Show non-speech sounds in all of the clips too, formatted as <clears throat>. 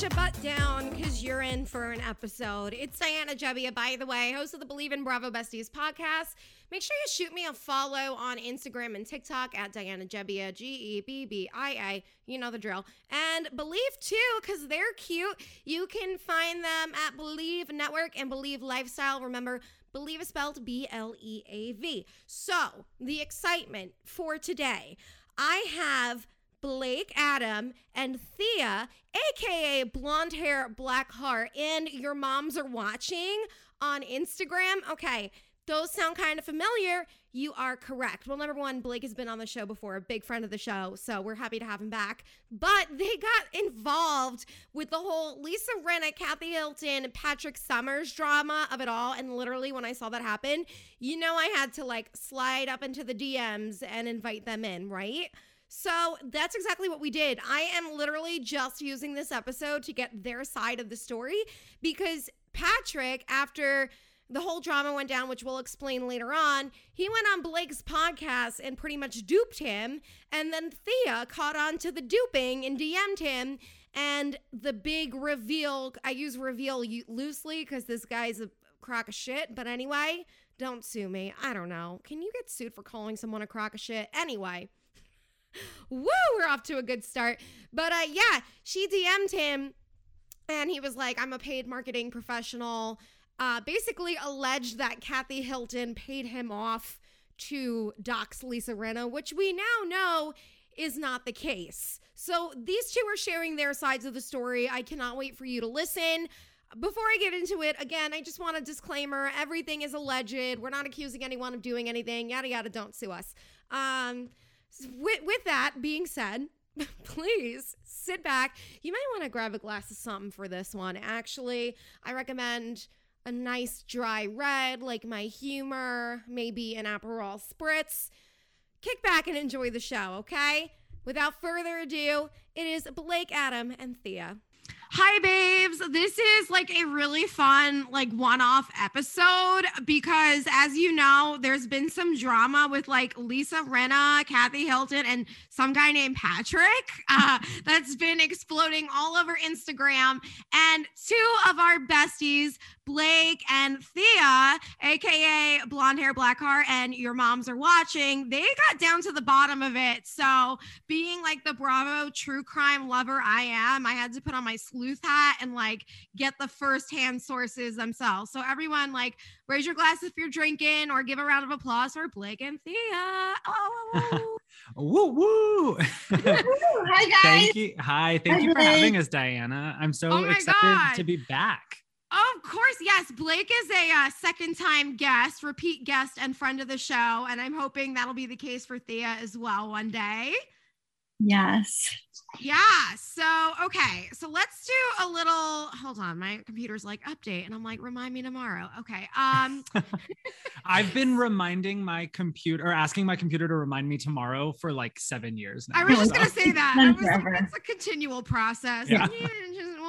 Your butt down because you're in for an episode. It's Diana Gebbia, by the way, host of the Bleav in Bravo Besties podcast. Make sure you shoot me a follow on Instagram and TikTok at Diana Gebbia, G E B B I A. You know the drill. And Bleav too, because they're cute. You can find them at Bleav Network and Bleav Lifestyle. Remember, Bleav is spelled B L E A V. So, the excitement for today. I have Blake Adam and Thea, aka Blonde Hair Black Heart, and your moms are watching on Instagram. Okay, those sound kind of familiar. You are correct. Well, number one, Blake has been on the show before, a big friend of the show, so we're happy to have him back. But <laughs> they got involved with the whole Lisa Rinna, Kathy Hilton, Patrick Summers drama of it all. And literally, when I saw that happen, you know, I had to like slide up into the DMs and invite them in, right? So that's exactly what we did. I am literally just using this episode to get their side of the story because Patrick, after the whole drama went down, which we'll explain later on, he went on Blake's podcast and pretty much duped him. And then Thea caught on to the duping and DM'd him. And the big reveal, I use reveal loosely because this guy's a crock of shit. But anyway, don't sue me. I don't know. Can you get sued for calling someone a crock of shit? Anyway. Woo, we're off to a good start. But uh yeah, she DM'd him and he was like, I'm a paid marketing professional. Uh basically alleged that Kathy Hilton paid him off to dox Lisa Rinna, which we now know is not the case. So these two are sharing their sides of the story. I cannot wait for you to listen. Before I get into it, again, I just want a disclaimer. Everything is alleged. We're not accusing anyone of doing anything. Yada yada, don't sue us. Um with, with that being said, <laughs> please sit back. You might want to grab a glass of something for this one. Actually, I recommend a nice dry red like my humor, maybe an Aperol spritz. Kick back and enjoy the show, okay? Without further ado, it is Blake, Adam, and Thea. Hi, babes. This is like a really fun, like one off episode because, as you know, there's been some drama with like Lisa Rinna, Kathy Hilton, and some guy named Patrick <laughs> uh, that's been exploding all over Instagram. And two of our besties Blake and Thea, aka Blonde Hair Black Heart, and your moms are watching, they got down to the bottom of it. So, being like the Bravo true crime lover I am, I had to put on my sleuth hat and like get the firsthand sources themselves. So, everyone, like, raise your glass if you're drinking or give a round of applause for Blake and Thea. Oh. woo woo. <laughs> Hi <laughs> guys. Thank you. Hi. Thank Hi, you for Blake. having us, Diana. I'm so oh excited God. to be back. Of course, yes. Blake is a uh, second time guest, repeat guest, and friend of the show. And I'm hoping that'll be the case for Thea as well one day. Yes. Yeah. So, okay. So let's do a little, hold on. My computer's like update. And I'm like, remind me tomorrow. Okay. Um, <laughs> I've been reminding my computer or asking my computer to remind me tomorrow for like seven years now. I was just going to say that. Was, it's a continual process. Yeah.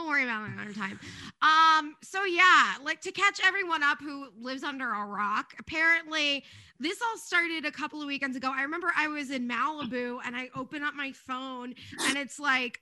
Worry about it another time. Um, so yeah, like to catch everyone up who lives under a rock, apparently this all started a couple of weekends ago. I remember I was in Malibu and I open up my phone and it's like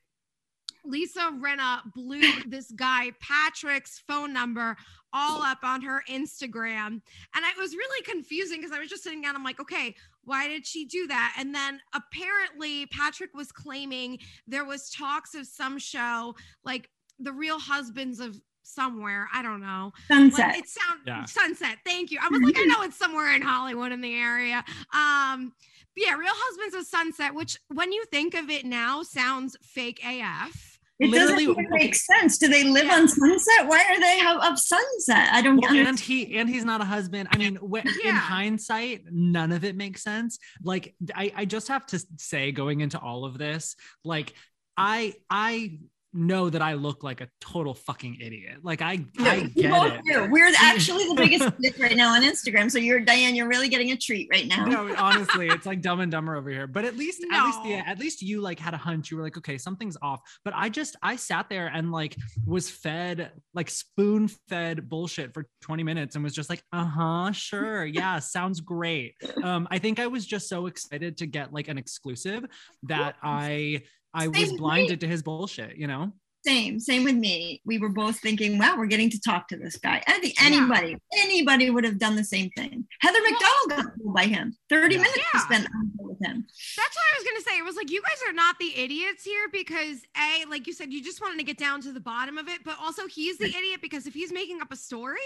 Lisa Rinna blew this guy Patrick's phone number all up on her Instagram. And it was really confusing because I was just sitting down. I'm like, okay, why did she do that? And then apparently Patrick was claiming there was talks of some show like the real husbands of somewhere. I don't know. Sunset. Like, it sounds yeah. sunset. Thank you. I was like, I know it's somewhere in Hollywood in the area. Um, yeah, Real Husbands of Sunset, which when you think of it now sounds fake AF. It Literally, doesn't make sense. Do they live yeah. on Sunset? Why are they have of Sunset? I don't. Well, and he and he's not a husband. I mean, yeah. in hindsight, none of it makes sense. Like, I I just have to say, going into all of this, like I I know that I look like a total fucking idiot. Like I, I get it. Do. We're <laughs> actually the biggest right now on Instagram. So you're Diane, you're really getting a treat right now. No, <laughs> honestly, it's like dumb and dumber over here. But at least, no. at least, yeah, at least you like had a hunch. You were like, okay, something's off. But I just, I sat there and like was fed like spoon fed bullshit for 20 minutes and was just like, uh huh, sure, <laughs> yeah, sounds great. Um, I think I was just so excited to get like an exclusive that I I was blinded to his bullshit, you know? same, same with me. We were both thinking, wow, we're getting to talk to this guy. I think anybody, yeah. anybody would have done the same thing. Heather McDonald got fooled by him. 30 yeah. minutes yeah. to spend with him. That's what I was gonna say. It was like you guys are not the idiots here because A, like you said, you just wanted to get down to the bottom of it, but also he's the idiot because if he's making up a story,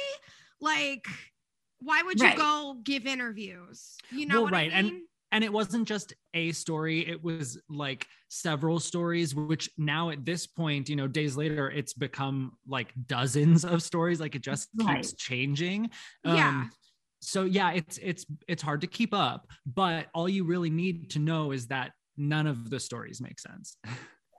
like why would you right. go give interviews? You know well, right. I mean? And and it wasn't just a story it was like several stories which now at this point you know days later it's become like dozens of stories like it just right. keeps changing yeah. um, so yeah it's it's it's hard to keep up but all you really need to know is that none of the stories make sense <laughs>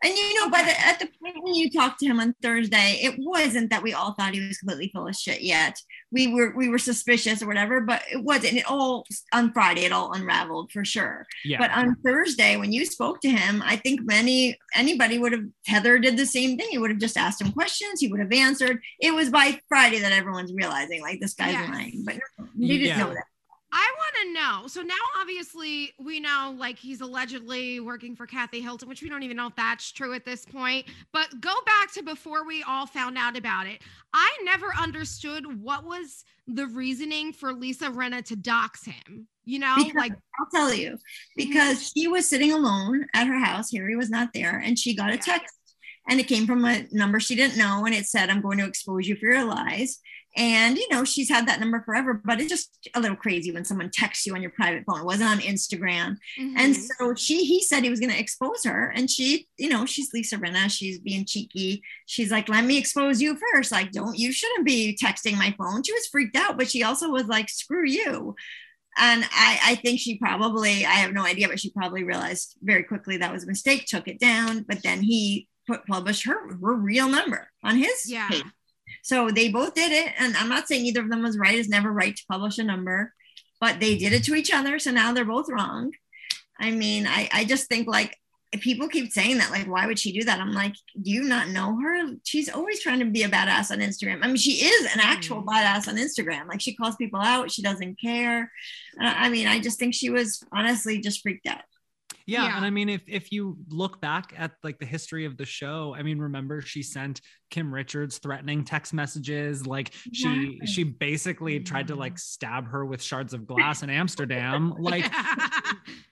And you know, by the at the point when you talked to him on Thursday, it wasn't that we all thought he was completely full of shit yet. We were we were suspicious or whatever, but it wasn't. It all on Friday, it all unraveled for sure. Yeah. But on Thursday, when you spoke to him, I think many anybody would have Heather did the same thing. He would have just asked him questions. He would have answered. It was by Friday that everyone's realizing like this guy's yes. lying, but you didn't yeah. know that. I want to know. So now, obviously, we know like he's allegedly working for Kathy Hilton, which we don't even know if that's true at this point. But go back to before we all found out about it. I never understood what was the reasoning for Lisa Rinna to dox him. You know, because, like I'll tell you, because she was sitting alone at her house. Harry was not there, and she got a text and it came from a number she didn't know and it said i'm going to expose you for your lies and, you know, she's had that number forever, but it's just a little crazy when someone texts you on your private phone. It wasn't on Instagram. Mm-hmm. And so she, he said he was going to expose her. And she, you know, she's Lisa Rinna. She's being cheeky. She's like, let me expose you first. Like, don't, you shouldn't be texting my phone. She was freaked out, but she also was like, screw you. And I, I think she probably, I have no idea, but she probably realized very quickly that was a mistake, took it down. But then he put published her, her real number on his yeah. page. So they both did it. And I'm not saying either of them was right. It's never right to publish a number, but they did it to each other. So now they're both wrong. I mean, I, I just think like people keep saying that, like, why would she do that? I'm like, do you not know her? She's always trying to be a badass on Instagram. I mean, she is an actual mm. badass on Instagram. Like, she calls people out, she doesn't care. I mean, I just think she was honestly just freaked out. Yeah, yeah, and I mean, if if you look back at like the history of the show, I mean, remember she sent Kim Richards threatening text messages. Like she yeah. she basically tried to like mm-hmm. stab her with shards of glass in Amsterdam. <laughs> Like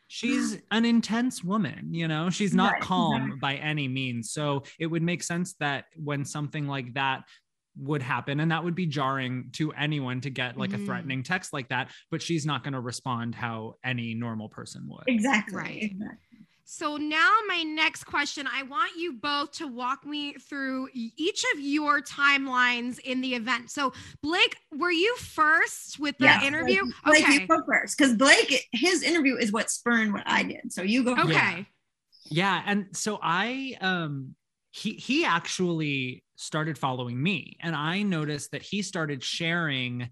she's an intense woman, you know. She's not right. calm by any means. So it would make sense that when something like that would happen and that would be jarring to anyone to get like mm. a threatening text like that but she's not going to respond how any normal person would exactly right exactly. So now my next question, I want you both to walk me through each of your timelines in the event. So Blake, were you first with the yes, interview? Blake, okay. you go first because Blake, his interview is what spurned what I did. So you go. Okay. Yeah. yeah, and so I um he he actually started following me and i noticed that he started sharing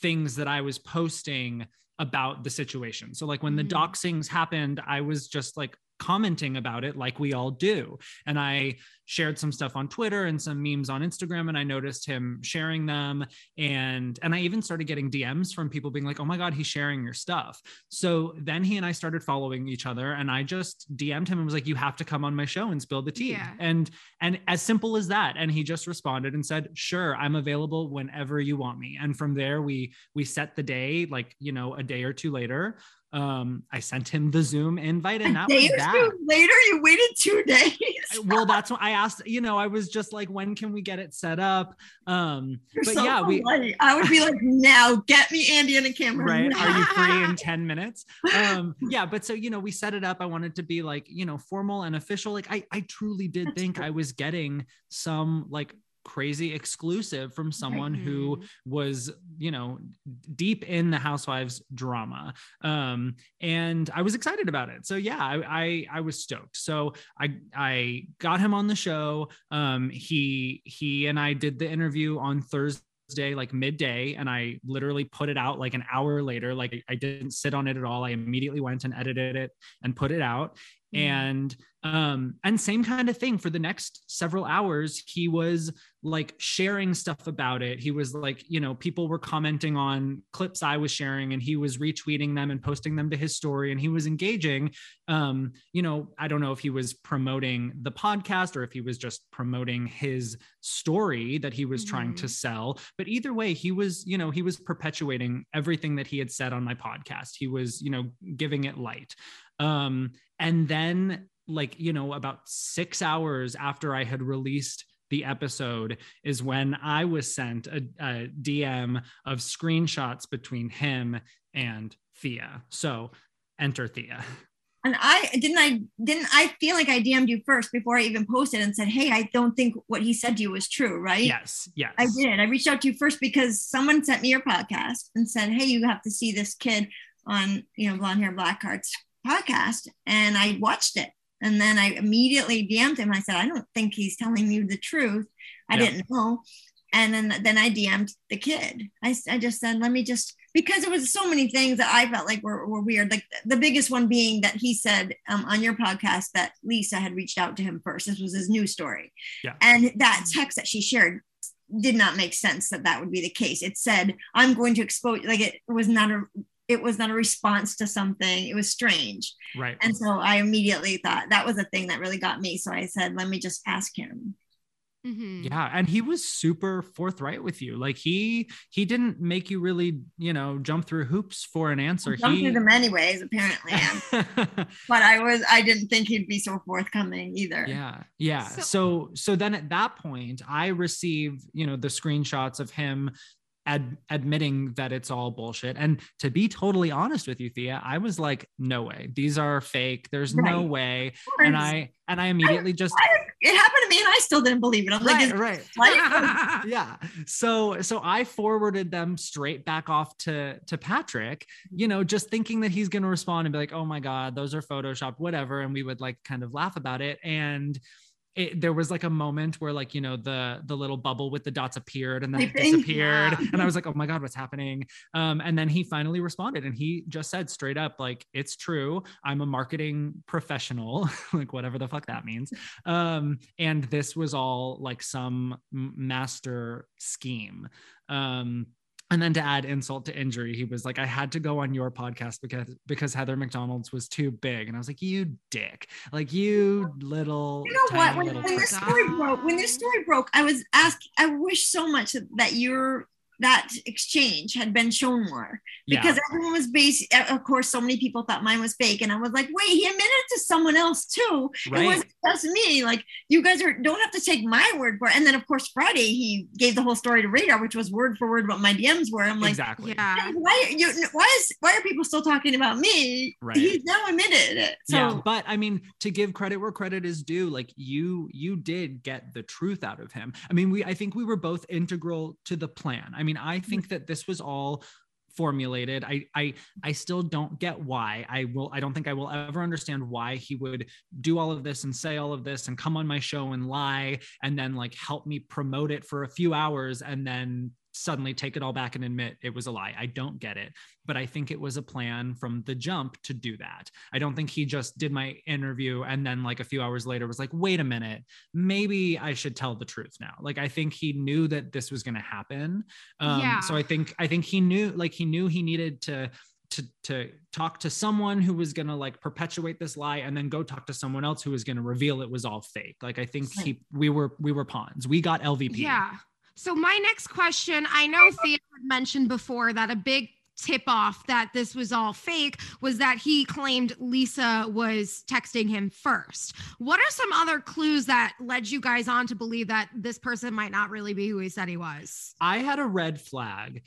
things that i was posting about the situation so like when the mm. doxings happened i was just like commenting about it like we all do. And I shared some stuff on Twitter and some memes on Instagram and I noticed him sharing them and and I even started getting DMs from people being like, "Oh my god, he's sharing your stuff." So then he and I started following each other and I just DM'd him and was like, "You have to come on my show and spill the tea." Yeah. And and as simple as that and he just responded and said, "Sure, I'm available whenever you want me." And from there we we set the day like, you know, a day or two later um i sent him the zoom invite and that <laughs> was that. later you waited two <laughs> days. Well that's what i asked you know i was just like when can we get it set up? Um You're but so yeah we i would be like now get me andy and a camera right. now. are you free in <laughs> 10 minutes? Um yeah but so you know we set it up. I wanted to be like you know formal and official. Like i i truly did that's think cool. i was getting some like crazy exclusive from someone mm-hmm. who was you know deep in the housewives drama um and i was excited about it so yeah I, I i, was stoked so i i got him on the show um he he and i did the interview on thursday Day, like midday, and I literally put it out like an hour later. Like I didn't sit on it at all. I immediately went and edited it and put it out. And um and same kind of thing for the next several hours he was like sharing stuff about it. He was like you know people were commenting on clips i was sharing and he was retweeting them and posting them to his story and he was engaging. Um you know i don't know if he was promoting the podcast or if he was just promoting his story that he was mm-hmm. trying to mm-hmm. sell. But either way he was you know he was perpetuating everything that he had said on my podcast. He was you know giving it light um and then like you know about six hours after i had released the episode is when i was sent a, a dm of screenshots between him and thea so enter thea and I didn't I didn't I feel like I DM'd you first before I even posted and said, Hey, I don't think what he said to you was true, right? Yes, yes. I did. I reached out to you first because someone sent me your podcast and said, Hey, you have to see this kid on, you know, blonde hair black hearts podcast. And I watched it. And then I immediately DM'd him. I said, I don't think he's telling you the truth. I yeah. didn't know. And then, then I DM'd the kid. I, I just said, let me just, because it was so many things that I felt like were, were weird. Like the biggest one being that he said um, on your podcast that Lisa had reached out to him first. This was his new story. Yeah. And that text that she shared did not make sense that that would be the case. It said, I'm going to expose, like it was not a it was not a response to something. It was strange. Right. And so I immediately thought that was a thing that really got me. So I said, let me just ask him. Mm-hmm. Yeah, and he was super forthright with you. Like he he didn't make you really, you know, jump through hoops for an answer. Jump he... through them anyways, apparently. <laughs> but I was I didn't think he'd be so forthcoming either. Yeah, yeah. So, so so then at that point, I received you know the screenshots of him ad- admitting that it's all bullshit. And to be totally honest with you, Thea, I was like, no way, these are fake. There's right. no way. And I and I immediately just I, it happened to me and I still didn't believe it. I'm right, like, right. <laughs> yeah. So so I forwarded them straight back off to to Patrick, you know, just thinking that he's gonna respond and be like, oh my God, those are photoshopped, whatever. And we would like kind of laugh about it. And it, there was like a moment where like you know the the little bubble with the dots appeared and then it <laughs> disappeared. Yeah. and i was like oh my god what's happening? Um, and then he finally responded and he just said straight up like it's true. I'm a marketing professional <laughs> like whatever the fuck that means. Um, and this was all like some master scheme. Um, and then to add insult to injury he was like i had to go on your podcast because because heather mcdonald's was too big. And i was like you dick. Like you little you know what? when, when this story broke when this story broke i was asked i wish so much that you're that exchange had been shown more. Because yeah. everyone was based of course so many people thought mine was fake and i was like wait he admitted to someone else too. Right. it wasn't just me. Like you guys are don't have to take my word for it. And then of course friday he gave the whole story to radar which was word for word what my dms were. I'm like exactly. Yeah. why you why is why are people still talking about me? Right. He's now admitted it. So yeah, but i mean to give credit where credit is due like you you did get the truth out of him. I mean we i think we were both integral to the plan. I mean mean, I mm-hmm. think that this was all formulated. I I I still don't get why. I will I don't think I will ever understand why he would do all of this and say all of this and come on my show and lie and then like help me promote it for a few hours and then suddenly take it all back and admit it was a lie. I don't get it. But I think it was a plan from the jump to do that. I don't think he just did my interview and then, like, a few hours later was like, wait a minute, maybe I should tell the truth now. Like, I think he knew that this was going to happen. Um, yeah. So I think, I think he knew, like, he knew he needed to. To, to talk to someone who was going to like perpetuate this lie and then go talk to someone else who was going to reveal it was all fake like i think he we were we were pawns we got lvp yeah so my next question, I know Thea had mentioned before that a big tip off that this was all fake was that he claimed Lisa was texting him first. What are some other clues that led you guys on to believe that this person might not really be who he said he was? I had a red flag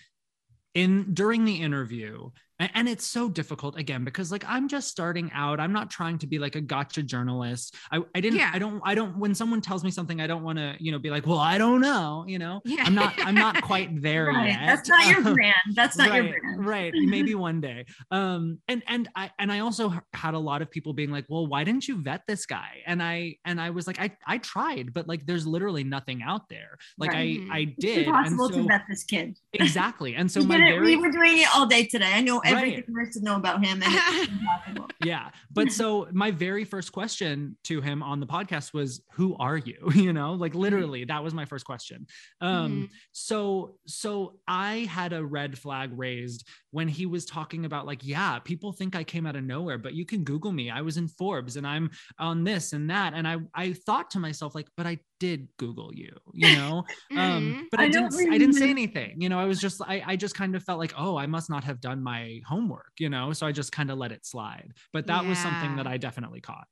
in during the interview and it's so difficult again because like i'm just starting out. I'm not trying to be like a gotcha journalist. I, I didn't yeah. i don't i don't when someone tells me something i don't want to you know be like well i don't know you know? Yeah. i'm not i'm not quite <laughs> there right. yet. That's not your <laughs> brand. That's not right, your brand. right. Maybe one day. Um and and i and i also had a lot of people being like well why didn't you vet this guy? And i and i was like i i tried but like there's literally nothing out there. Like right. i i did. It's impossible so, to vet this kid. Exactly. And <laughs> so my very, we were doing it all day today. I know everything right. there is to know about him. And <laughs> yeah. But so my very first question to him on the podcast was, Who are you? <laughs> You know, like Mm-hmm. literally, that was my first question. Um, Mhm. so so I had a red flag raised when he was talking about like, yeah, people think I came out of nowhere, but you can Google me. I was in Forbes and I'm on this and that. And I I thought to myself, like, but I did Google you, you know? Mhm. <laughs> um but i, I didn't i didn't say anything you know i was just I, I just kind of felt like oh i must not have done my homework you know so i just kind of let it slide but that was something that i definitely caught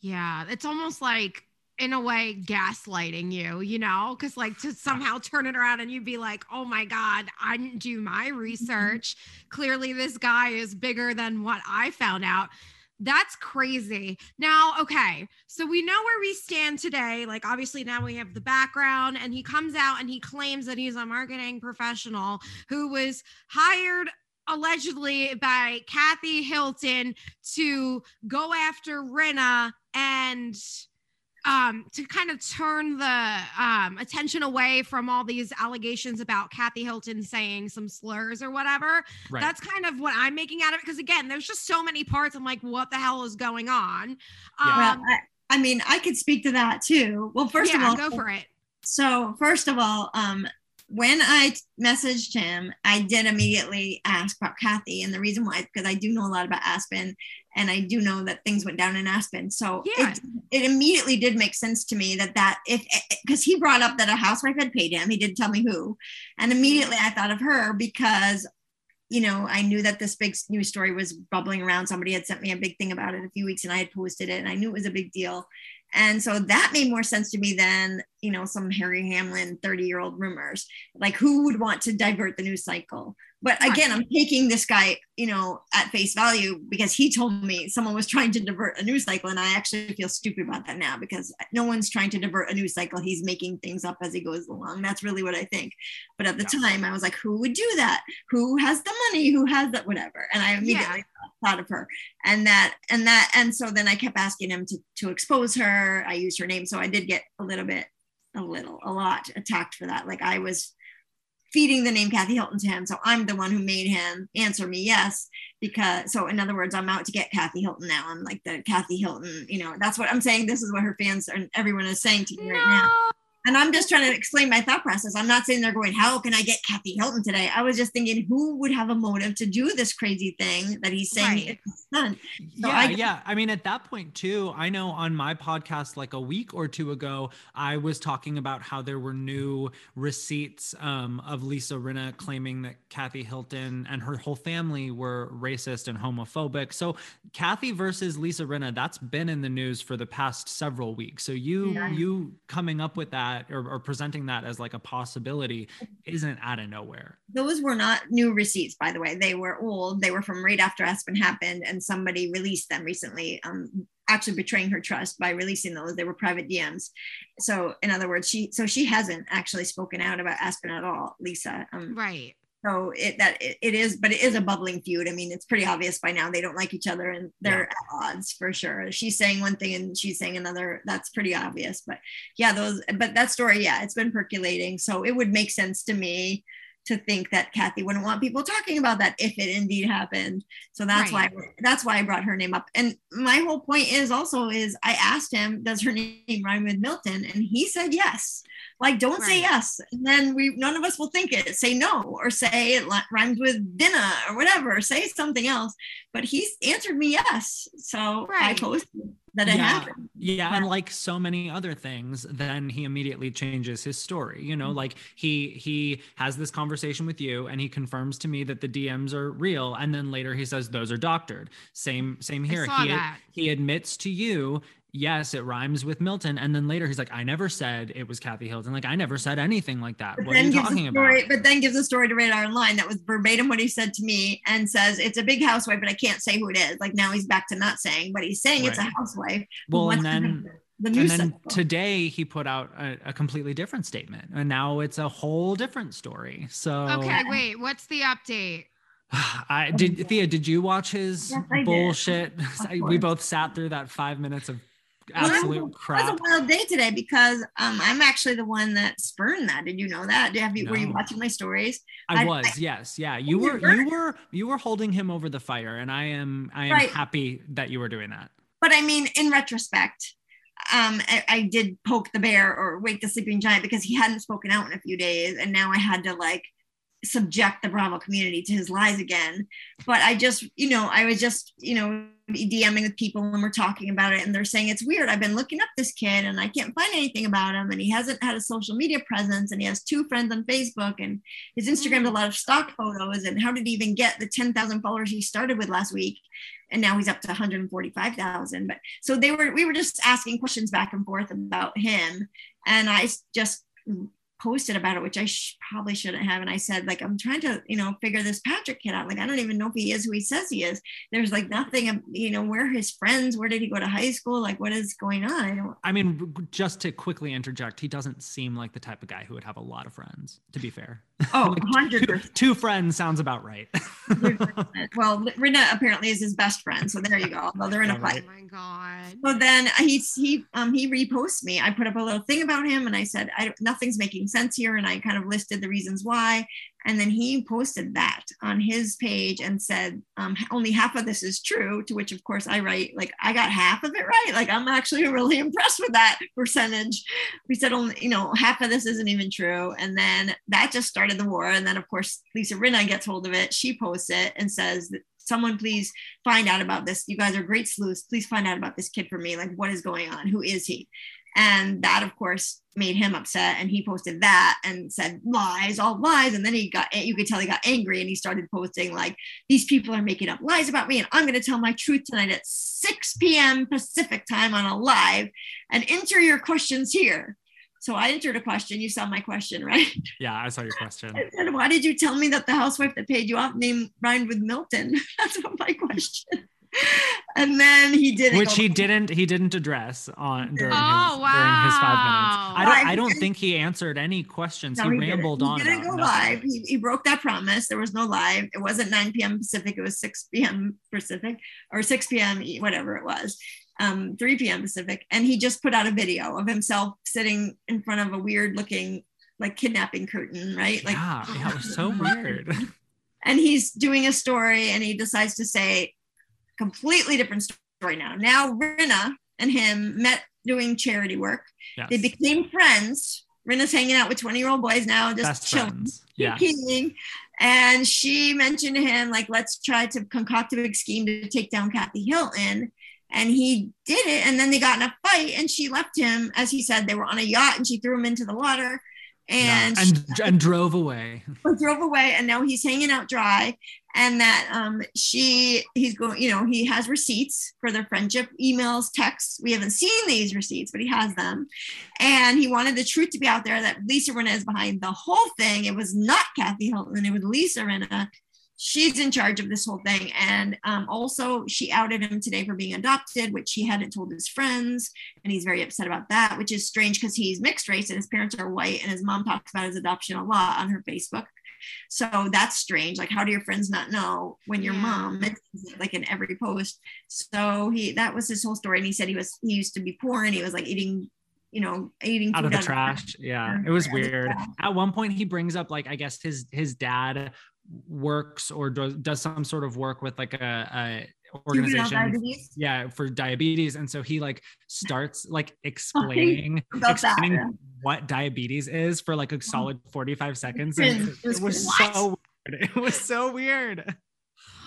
Yeah, it's almost like in a way gaslighting you, you know, because like to somehow turn it around and you'd be like, oh my God, I didn't do my mm-hmm. research. Clearly, this guy is bigger than what I found out. That's crazy. Now, okay, so we know where we stand today. Like, obviously, now we have the background, and he comes out and he claims that he's a marketing professional who was hired allegedly by Kathy Hilton to go after Rinna and um to kind of turn the um attention away from all these allegations about Kathy Hilton saying some slurs or whatever. right That's kind of what I'm making out of it because again, there's just so many parts. I'm like, what the hell is going on? Yeah. well, Um, I, I mean, I could speak to that too. Well, first yeah, of all, go for it. so first of all, um, when I messaged him, I did immediately ask about Kathy, and the reason why is because I do know a lot about Aspen, and I do know that things went down in Aspen. So Yeah. it, it immediately did make sense to me that that if eh, eh, because he brought up that a housewife had paid him, he didn't tell me who, and mm-hmm. immediately I thought of her because. You know, I knew that this big news story was bubbling around. Somebody had sent me a big thing about it a few weeks, and I had posted it, and I knew it was a big deal. And so that made more sense to me than, you know, some Harry Hamlin 30 year old rumors. Like, who would want to divert the news cycle? But again, I'm taking this guy, you know, at face value because he told me someone was trying to divert a news cycle. And I actually feel stupid about that now because no one's trying to divert a news cycle. He's making things up as he goes along. That's really what I think. But at the Yeah. time, I was like, who would do that? Who has the money? Who has that? Whatever. And I immediately thought of her and that and that and so then i kept asking him to to expose her i used her name so i did get a little bit a little a lot attacked for that like i was feeding the name kathy hilton to him. So i'm the one who made him answer me yes because so in other words i'm out to get kathy hilton now. I'm like the kathy hilton you know that's what i'm saying. This is what her fans and everyone is saying to me right now. No. And I'm just trying to explain my thought process. I'm not saying they're going, how can I get Kathy Hilton today? I was just thinking, who would have a motive to do this crazy thing that he's saying Right. is his? So yeah, I- yeah. I mean, at that point too, I know on my podcast like a week or two ago, I was talking about how there were new receipts um, of Lisa Rinna claiming that Kathy Hilton and her whole family were racist and homophobic. So Kathy versus Lisa Rinna, that's been in the news for the past several weeks. So you Yeah. you coming up with that or, or presenting that as like a possibility isn't out of nowhere. Those were not new receipts, by the way. They were old. They were from right after Aspen happened, and somebody released them recently. Um, actually betraying her trust by releasing those. They were private DMs. So, in other words, she so she hasn't actually spoken out about Aspen at all, Lisa. Um, Right. So it that it, it is but it is a bubbling feud. I mean it's pretty obvious by now. They don't like each other and they're at odds for sure. She's saying one thing and she's saying another. That's pretty obvious but yeah those but that story yeah it's been percolating. So it would make sense to me to think that Kathy wouldn't want people talking about that if it indeed happened. So that's Right. why that's why I brought her name up. And my whole point is also is I asked him, does her name rhyme with Milton? And he said yes. Like don't say yes. And then we none of us will think it. Say no or say it rhymes with dinner or whatever. Say something else. But he's answered me yes. So I Right. posted that it Yeah. happened. Yeah, and like so many other things, then he immediately changes his story. You know, Mm-hmm. like he he has this conversation with you and he confirms to me that the DMs are real and then later he says those are doctored. Same same here. he that. he admits to you Yes, it rhymes with Milton. And then later he's like, I never said it was Kathy Hilton. Like, I never said anything like that. But What are you then gives talking a about? story, but then gives a story to Radar Online that was verbatim what he said to me and says it's a big housewife, but I can't say who it is. Like now he's back to not saying, but he's saying it's a housewife. Well, and then have the and then cycle. today he put out a, a completely different statement. And now it's a whole different story. So Okay, wait. What's the update? <sighs> I did Thea, did you watch his Yes, bullshit? <laughs> We both sat through that five minutes of absolute well, crap. It was a wild day today because um, I'm actually the one that spurned that. Did you know that? Have you, no. Were you watching my stories? I, I was. I, yes. Yeah. You were. You were. You were holding him over the fire, and I am. I am right. happy that you were doing that. But I mean, in retrospect, um, I, I, did poke the bear or wake the sleeping giant because he hadn't spoken out in a few days, and now I had to like subject the Bravo community to his lies again. But I just, you know, I was just, you know, DMing with people when we're talking about it, and they're saying it's weird. I've been looking up this kid and I can't find anything about him, and he hasn't had a social media presence, and he has two friends on Facebook, and his Instagram's a mm. lot of stock photos. And how did he even get the 10,000 followers he started with last week? And now he's up to 145,000. But so they were, we were just asking questions back and forth about him, and I just posted about it, which I sh- probably shouldn't have. And I said, like, I'm trying to, you know, figure this Patrick kid out. Like, I don't even know if he is who he says he is. There's like nothing, you know, where his friends, where did he go to high school? Like, what is going on? I don't. I mean, just to quickly interject, he doesn't seem like the type of guy who would have a lot of friends, to be fair. Oh, <laughs> like 100 two, two, friends sounds about right. well, Rinna apparently is his best friend. So there you go. Well, they're in a fight. Oh my God. Well, then he's, he, um, he reposts me. I put up a little thing about him and I said, I, nothing's making sense here. And I kind of listed the reasons why. And then he posted that on his page and said, um, only half of this is true. To which, of course, I write, like, I got half of it right. Like, I'm actually really <laughs> impressed with that percentage. We said, only, you know, half of this isn't even true. And then that just started the war. And then, of course, Lisa Rinna gets hold of it. She posts it and says, someone please find out about this. You guys are great sleuths. Please find out about this kid for me. Like, what is going on? Who is he? And that, of course, made him upset. And he posted that and said lies, all lies. And then he got, you could tell he got angry and he started posting like, these people are making up lies about me. And I'm going to tell my truth tonight at 6 p.m. Pacific time on a live and enter your questions here. So I entered a question. You saw my question, right? Yeah, I saw your question. I said, Why did you tell me that the housewife that paid you off name rhymed with Milton? <laughs> That's what my question <laughs> and then he didn't which he didn't he didn't address on during, oh, his, wow. during his five minutes. i don't i don't think he answered any questions. No, he, he, rambled didn't. on he didn't go live. He, he broke that promise. There was no live. It wasn't 9 p.m pacific. It was 6 p.m pacific or 6 p.m whatever it was um 3 p.m pacific. And he just put out a video of himself sitting in front of a weird looking like kidnapping curtain right? Like yeah, yeah it was <laughs> so weird. And he's doing a story and he decides to say completely different story now. Now Rinna and him met doing charity work. Yes. They became friends. Rinna's hanging out with 20 year old boys now, just Best chilling, friends. yeah. And she mentioned to him, like, let's try to concoct a big scheme to take down Kathy Hilton. And he did it. And then they got in a fight and she left him. As he said, they were on a yacht and she threw him into the water and and, and drove away. <laughs> drove away, and now he's hanging out dry. And that um, she, he's going, you know, he has receipts for their friendship, emails, texts. We haven't seen these receipts, but he has them. And he wanted the truth to be out there that Lisa Rinna is behind the whole thing. It was not Kathy Hilton, it was Lisa Rinna she's in charge of this whole thing. And um, also, she outed him today for being adopted, which he hadn't told his friends. And he's very upset about that, which is strange because he's mixed race and his parents are white. And his mom talks about his adoption a lot on her Facebook. So that's strange. Like, how do your friends not know when your yeah. mom, like in every post? So he, that was his whole story. And he said he was, he used to be poor and he was like eating you know, eating out of the trash. Yeah, it was weird. At one point, he brings up like I guess his his dad works or does, does some sort of work with like a, a organization yeah for diabetes and so he like starts like <laughs> explaining explaining that, yeah. what diabetes is for like a solid 45 seconds and it, it was so weird. it was so weird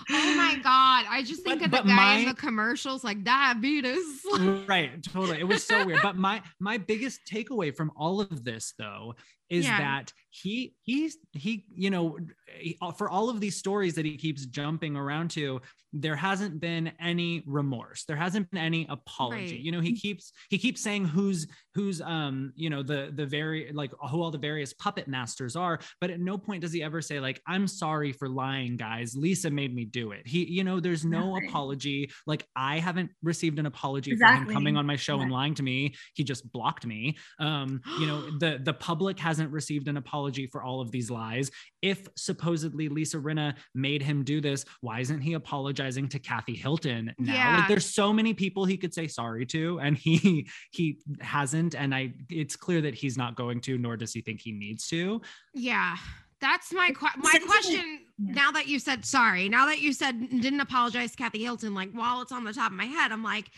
Oh my god! I just think but, of the guy my, in the commercials like diabetes. <laughs> right, totally. It was so weird. But my my biggest takeaway from all of this, though, is yeah. that he he's he you know he, for all of these stories that he keeps jumping around to there hasn't been any remorse. There hasn't been any apology. Right. you know he keeps he keeps saying who's who's um you know the the very like who all the various puppet masters are but at no point does he ever say like i'm sorry for lying guys. Lisa made me do it. He you know there's no apology. Like i haven't received an apology exactly. for him coming on my show and lying to me. He just blocked me. Um you know the the public hasn't received an apology apology for all of these lies. If supposedly Lisa Rinna made him do this, why isn't he apologizing to Kathy Hilton now? Yeah. Like there's so many people he could say sorry to, and he he hasn't. And I it's clear that he's not going to, nor does he think he needs to. Yeah. That's my que- my question. Now that you said sorry, now that you said didn't apologize to Kathy Hilton, like while it's on the top of my head, I'm like,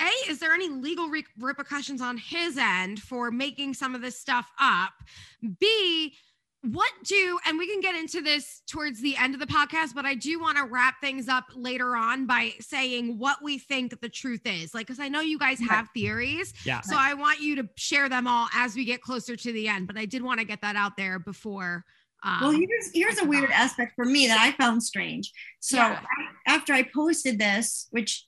A, is there any legal re- repercussions on his end for making some of this stuff up? B, what do, and we can get into this towards the end of the podcast, but I do want to wrap things up later on by saying what we think the truth is. Like, because I know you guys Right. have theories. Yeah. So I want you to share them all as we get closer to the end, but I did want to get that out there before. Um, Well, here's here's a weird aspect for me that I found strange. So Yeah. after I posted this, which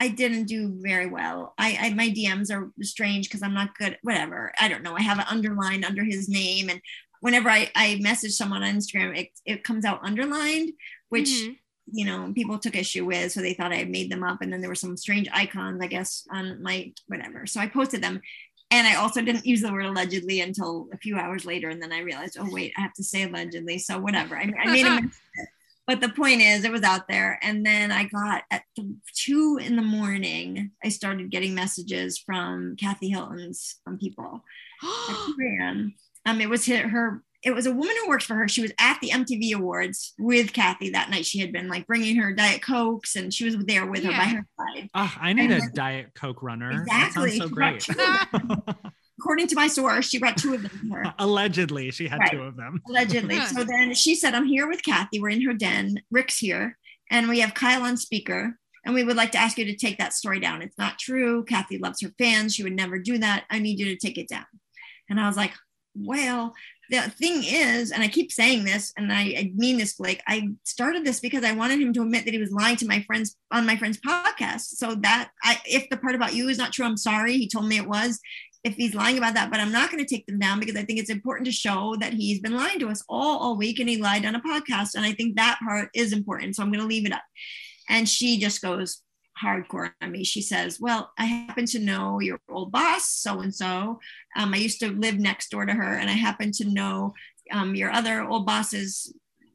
I didn't do very well, I, I my DMs are strange because I'm not good. Whatever, I don't know. I have it underlined under his name, and whenever I I message someone on Instagram, it it comes out underlined, which Mhm. you know people took issue with, so they thought I had made them up, and then there were some strange icons, I guess, on my whatever. So I posted them. And I also didn't use the word allegedly until a few hours later. And then I realized, oh, wait, I have to say allegedly. So whatever. I, I made a <laughs> mistake. But the point is, it was out there. And then I got at th- two in the morning, I started getting messages from Kathy Hilton's um, people. At <gasps> 2 Um, it was her, her, it was a woman who works for her. She was at the MTV Awards with Kathy that night. She had been like bringing her Diet Cokes and she was there with her by her side. Ah, I need And a then- Diet Coke runner. Exactly. That sounds so great. <laughs> two According to my source, she brought two of them her. <laughs> Allegedly, she had Right. two of them. allegedly. So then she said, I'm here with Kathy. We're in her den. Rick's here. And we have Kyle on speaker. And we would like to ask you to take that story down. It's not true. Kathy loves her fans. She would never do that. I need you to take it down. And I was like, well, the thing is, and I keep saying this, and I, I mean this, Blake, I started this because I wanted him to admit that he was lying to my friends on my friend's podcast. So that I, if the part about you is not true, I'm sorry. He told me it was if he's lying about that, but I'm not going to take them down because I think it's important to show that he's been lying to us all all week and he lied on a podcast. And I think that part is important. So I'm going to leave it up. And she just goes hardcore on me. She says, Well, I happen to know your old boss, so and so. I used to live next door to her, and I happen to know um, your other old boss's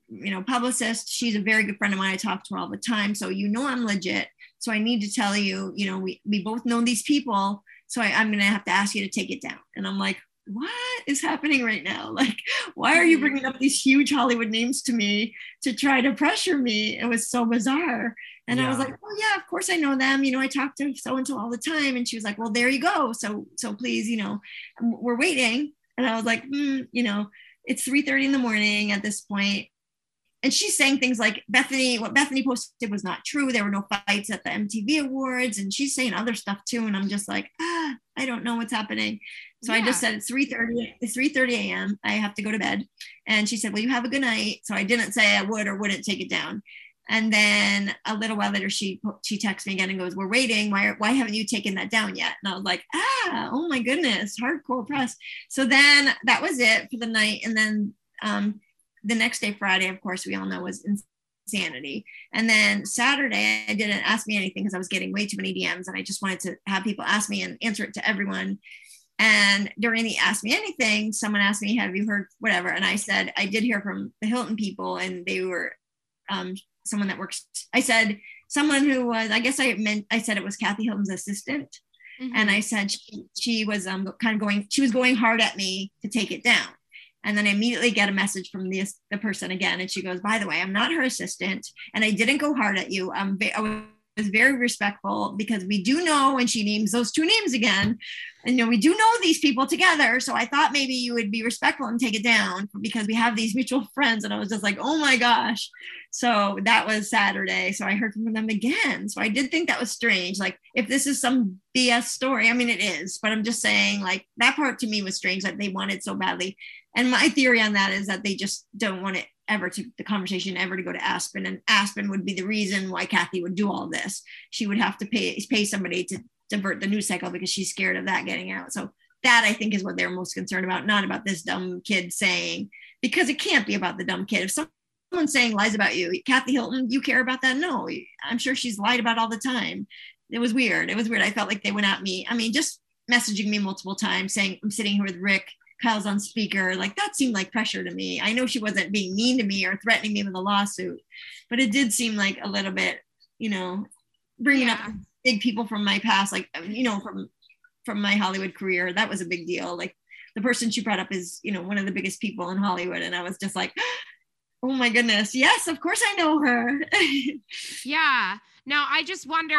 you know publicist she's a very good friend of mine i talk to her all the time so you know i'm legit so i need to tell you you know we, we both know these people so I, i'm going to have to ask you to take it down. And i'm like what is happening right now? <laughs> Like why are you bringing up these huge hollywood names to me to try to pressure me? It was so bizarre. And i was like oh yeah of course i know them. You know i talk to so and so all the time. And she was like well there you go. So so please you know we're waiting. And i was like mm, you know it's 3.30 in the morning at this point. And she's saying things like Bethany, what Bethany posted was not true. There were no fights at the MTV Awards, and she's saying other stuff too. And I'm just like, ah, I don't know what's happening. So I just said it's 3:30. It's 3:30 a.m. I have to go to bed. And she said, Well, you have a good night. So I didn't say I would or wouldn't take it down. And then a little while later, she she texts me again and goes, "We're waiting. Why why haven't you taken that down yet?" And I was like, "Ah, oh my goodness, hardcore press." So then that was it for the night. And then um, the next day, Friday, of course, we all know was insanity. And then Saturday, I didn't ask me anything because I was getting way too many DMs, and I just wanted to have people ask me and answer it to everyone. And during the Ask Me Anything, someone asked me, Have you heard whatever? And I said, I did hear from the Hilton people, and they were um, someone that works. I said, someone who was, I guess I meant, I said it was Kathy Hilton's assistant. Mhm. And I said she, she was um, kind of going, she was going hard at me to take it down. And then I immediately get a message from the, the person again. And she goes, By the way, I'm not her assistant and I didn't go hard at you. I'm I was very respectful because we do know, and she names those two names again. And you know, we do know these people together. So I thought maybe you would be respectful and take it down because we have these mutual friends. And I was just like, Oh my gosh. So that was Saturday. So I heard from them again. So I did think that was strange. Like, if this is some BS story, I mean, it is, but I'm just saying, like, that part to me was strange that they wanted so badly. And my theory on that is that they just don't want it ever to the conversation ever to go to Aspen. And Aspen would be the reason why Kathy would do all this. She would have to pay pay somebody to divert the news cycle because she's scared of that getting out. So that I think is what they're most concerned about, not about this dumb kid saying, because it can't be about the dumb kid. If someone's saying lies about you, Kathy Hilton, you care about that? No, I'm sure she's lied about all the time. It was weird. It was weird. I felt like they went at me. I mean, just messaging me multiple times saying, I'm sitting here with Rick Kyle's on speaker. Like that seemed like pressure to me. I know she wasn't being mean to me or threatening me with a lawsuit, but it did seem like a little bit, you know, bringing Yeah. up big people from my past, like you know, from from my Hollywood career. That was a big deal. Like the person she brought up is, you know, one of the biggest people in Hollywood, and I was just like, oh my goodness, yes, of course I know her. <laughs> Yeah. Now I just wonder.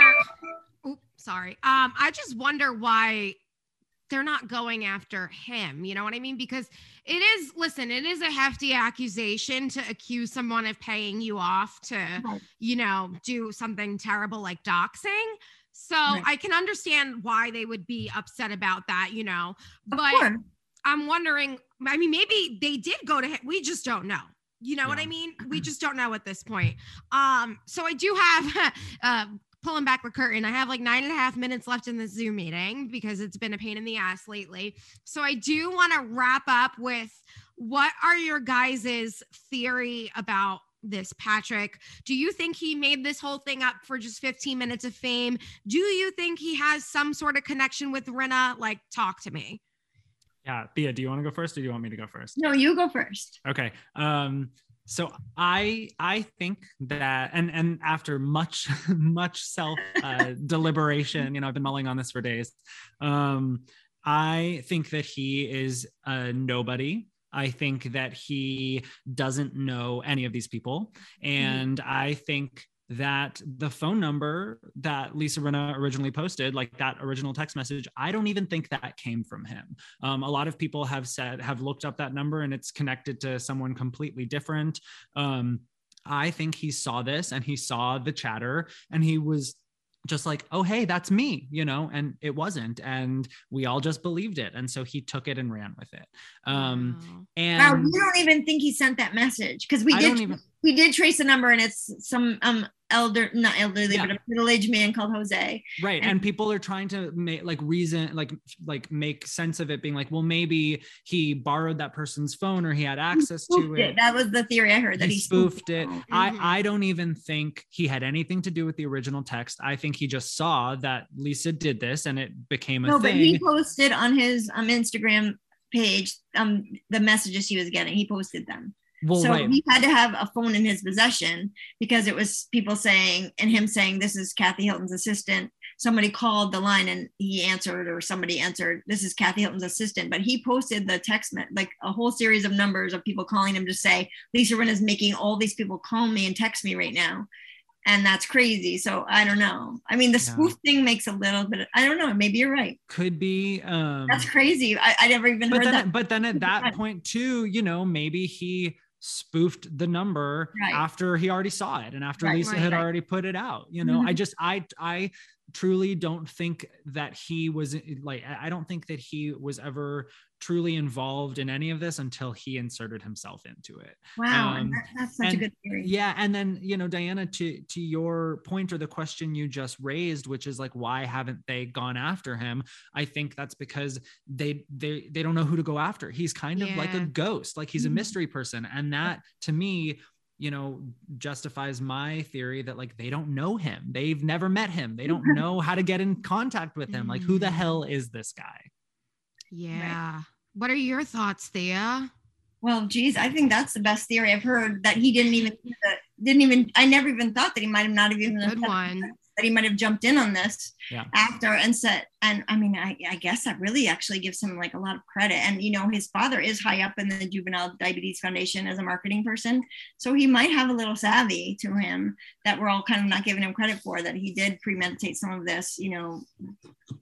Oops, sorry. Um, I just wonder why they're not going after him. You know what I mean? Because it is. Listen, it is a hefty accusation to accuse someone of paying you off to, Right. you know, do something terrible like doxing. So Right. I can understand why they would be upset about that. You know, but. I'm wondering. I mean, maybe they did go to him. We just don't know. You know what I mean? <clears throat> We just don't know at this point. Um, so I do have <laughs> uh pulling back the curtain. I have like nine and a half minutes left in the Zoom meeting because it's been a pain in the ass lately. So I do want to wrap up with what are your guys' theory about this, Patrick? Do you think he made this whole thing up for just 15 minutes of fame? Do you think he has some sort of connection with Rinna? Like, talk to me. Yeah, Thea, do you want to go first or do you want me to go first? No, you go first. Okay. Um, so I I think that and and after much <laughs> much self uh, <laughs> deliberation, you know, I've been mulling on this for days. Um, I think that he is a nobody. I think that he doesn't know any of these people, and I think that the phone number that Lisa Rinna originally posted, like that original text message, I don't even think that came from him. Um, a lot of people have said, have looked up that number and it's connected to someone completely different. Um, I think he saw this and he saw the chatter and he was just like, oh, hey, that's me, you know, and it wasn't. And we all just believed it. And so he took it and ran with it. Um, Wow. and Wow, we don't even think he sent that message because we I did don't even, we did trace the number and it's some um elder not elderly Yeah. but a middle-aged man called Jose. right And- and people are trying to make like reason like like make sense of it being like well maybe he borrowed that person's phone or he had access to Spoofed it That was the theory I heard that he he spoofed it. Mhm. I I don't even think he had anything to do with the original text. I think he just saw that Lisa did this and it became a No, but he posted on his um Instagram page um the messages he was getting. He posted them. Well, so right. he had to have a phone in his possession because it was people saying and him saying this is Kathy Hilton's assistant. Somebody called the line and he answered, or somebody answered, this is Kathy Hilton's assistant. But he posted the text, like a whole series of numbers of people calling him to say, Lisa Rinna is making all these people call me and text me right now. And that's crazy. So I don't know. I mean, the Yeah. spoof thing makes a little bit, I don't know. Maybe you're right. Could be. Um, That's crazy. I, I never even but heard then, that. but then at that point too, you know, maybe he spoofed the number Right. after he already saw it and after Right, Lisa right, had already put it out. You know, I Mhm. just I I truly don't think that he was like I don't think that he was ever truly involved in any of this until he inserted himself into it. Wow. um, that- that's such a good theory. Yeah, and then you know, Diana, to to your point or the question you just raised, which is like, why haven't they gone after him? I think that's because they they they don't know who to go after. He's kind of like a ghost, like he's a Mhm. mystery person, and that to me, you know, justifies my theory that like they don't know him, they've never met him, they don't <laughs> know how to get in contact with him. Like, who the Mm. hell is this guy? Yeah. What are your thoughts, Thea? Well, geez, I think that's the best theory I've heard. That he didn't even didn't even. I never even thought that he might have not even Good one. That he might have jumped in on this Yeah. after and said. And I mean, I, I guess that really actually gives him like a lot of credit. And you know, his father is high up in the Juvenile Diabetes Foundation as a marketing person, so he might have a little savvy to him that we're all kind of not giving him credit for. That he did premeditate some of this, you know.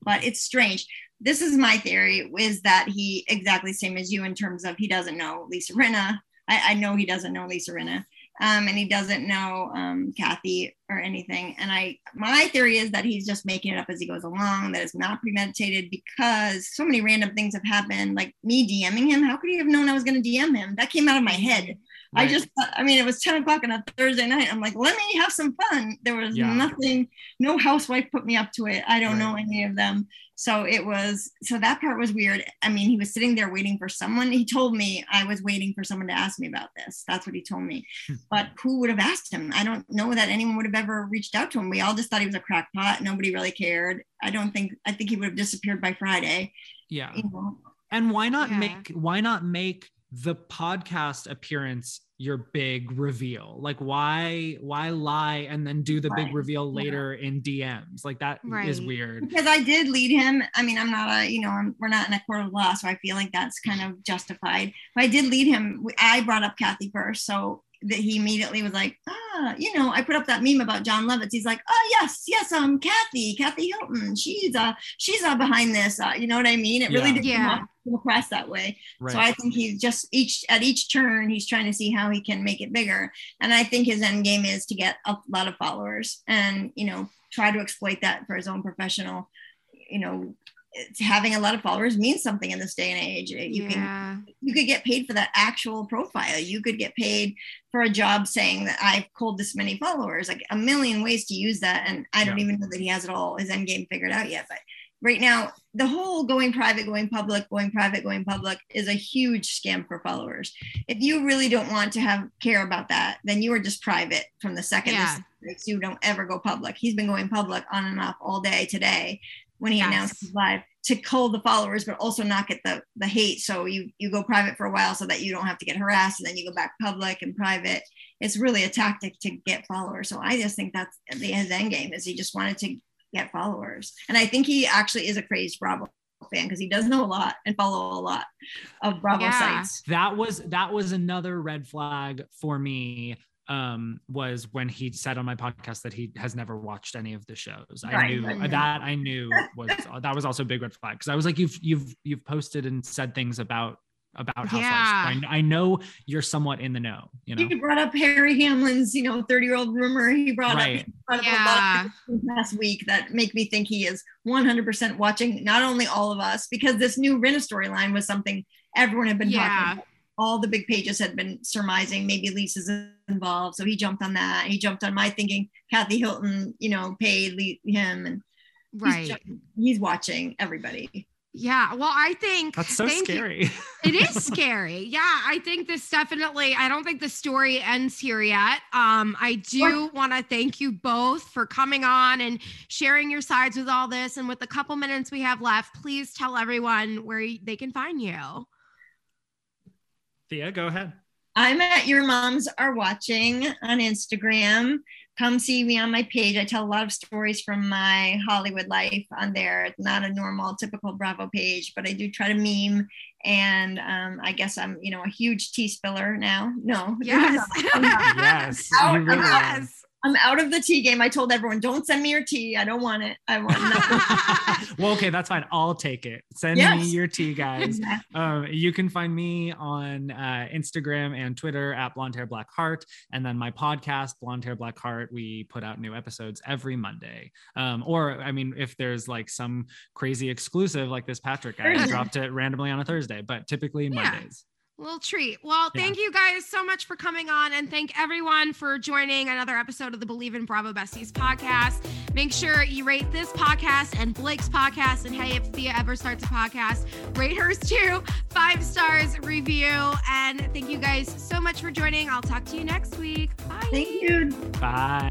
But it's strange this is my theory is that he exactly same as you in terms of he doesn't know Lisa Rinna. I, I know he doesn't know Lisa Rinna. Um, and he doesn't know um, Kathy or anything. And I, my theory is that he's just making it up as he goes along. That it's not premeditated because so many random things have happened. Like me DMing him. How could he have known I was going to DM him? That came out of my head. I just, I mean, it was 10 o'clock on a Thursday night. I'm like, let me have some fun. There was Yeah. nothing, no housewife put me up to it. I don't Right. know any of them. So it was, so that part was weird. I mean, he was sitting there waiting for someone. He told me I was waiting for someone to ask me about this. That's what he told me. Hmm. but who would have asked him? I don't know that anyone would have ever reached out to him. We all just thought he was a crackpot. Nobody really cared. I don't think, I think he would have disappeared by Friday. yeah. You know? And why not yeah. make why not make the podcast appearance your big reveal like why why lie and then do the right. big reveal later yeah. in dms like that right. is weird because i did lead him i mean i'm not a you know I'm, we're not in a court of law so i feel like that's kind of justified but i did lead him i brought up kathy first so that he immediately was like, ah, you know, I put up that meme about Jon Lovitz. He's like, oh yes, yes, um, Kathy, Kathy Hilton. She's uh, she's uh behind this. Uh, you know what I mean? It really yeah. didn't yeah. come across that way. Right. So I think he's just each at each turn, he's trying to see how he can make it bigger. And I think his end game is to get a lot of followers and you know try to exploit that for his own professional, you know, having a lot of followers means something in this day and age. You yeah. can you could get paid for that actual profile. You could get paid for a job saying that I've called this many followers, like a million ways to use that. And I don't yeah. even know that he has it all his end game figured out yet. But right now, the whole going private, going public, going private, going public is a huge scam for followers. If you really don't want to have care about that, then you are just private from the second yeah. you don't ever go public. He's been going public on and off all day today when he yes. announced live to cull the followers, but also not get the the hate. So you you go private for a while so that you don't have to get harassed, and then you go back public and private. It's really a tactic to get followers. So I just think that's the his end game is he just wanted to get followers, and I think he actually is a crazed Bravo fan because he does know a lot and follow a lot of Bravo yeah. sites. That was that was another red flag for me um was when he said on my podcast that he has never watched any of the shows right, i knew right. that i knew was <laughs> that was also a big red flag because i was like you've you've you've posted and said things about about housewives yeah. I, I know you're somewhat in the know you know he brought up harry hamlin's you know 30 year old rumor he brought right. up, he brought yeah. up last week that make me think he is 100% watching not only all of us because this new Rinna storyline was something everyone had been yeah. talking about all the big pages had been surmising maybe Lisa's involved. So he jumped on that. He jumped on my thinking Kathy Hilton, you know, paid him and right. He's, he's watching everybody. Yeah, well, I think that's so scary. it is <laughs> scary. Yeah, I think this definitely. I don't think the story ends here yet. Um, I do want to thank you both for coming on and sharing your sides with all this. And with the couple minutes we have left, please tell everyone where they can find you. Thea, go ahead. I'm at Your Moms Are Watching on Instagram. Come see me on my page. I tell a lot of stories from my Hollywood life on there. It's not a normal, typical Bravo page, but I do try to meme. And um, I guess I'm, you know, a huge tea spiller now. No. Yes. <laughs> yes. Out, really yes. I'm out of the tea game. I told everyone, don't send me your tea. I don't want it. I want nothing. <laughs> well, okay, that's fine. I'll take it. Send yes. me your tea, guys. um, you can find me on uh, Instagram and Twitter at Blonde Hair Black Heart, and then my podcast, Blonde Hair Black Heart. We put out new episodes every Monday. Um, or I mean, if there's like some crazy exclusive like this Patrick guy, I dropped it randomly on a Thursday, but typically yeah. Mondays little treat. Well, yeah. thank you guys so much for coming on and thank everyone for joining another episode of the Bleav in Bravo Besties podcast. Make sure you rate this podcast and Blake's podcast. And hey, if Thea ever starts a podcast, rate hers too. Five stars review. And thank you guys so much for joining. I'll talk to you next week. Bye. Thank you. Bye.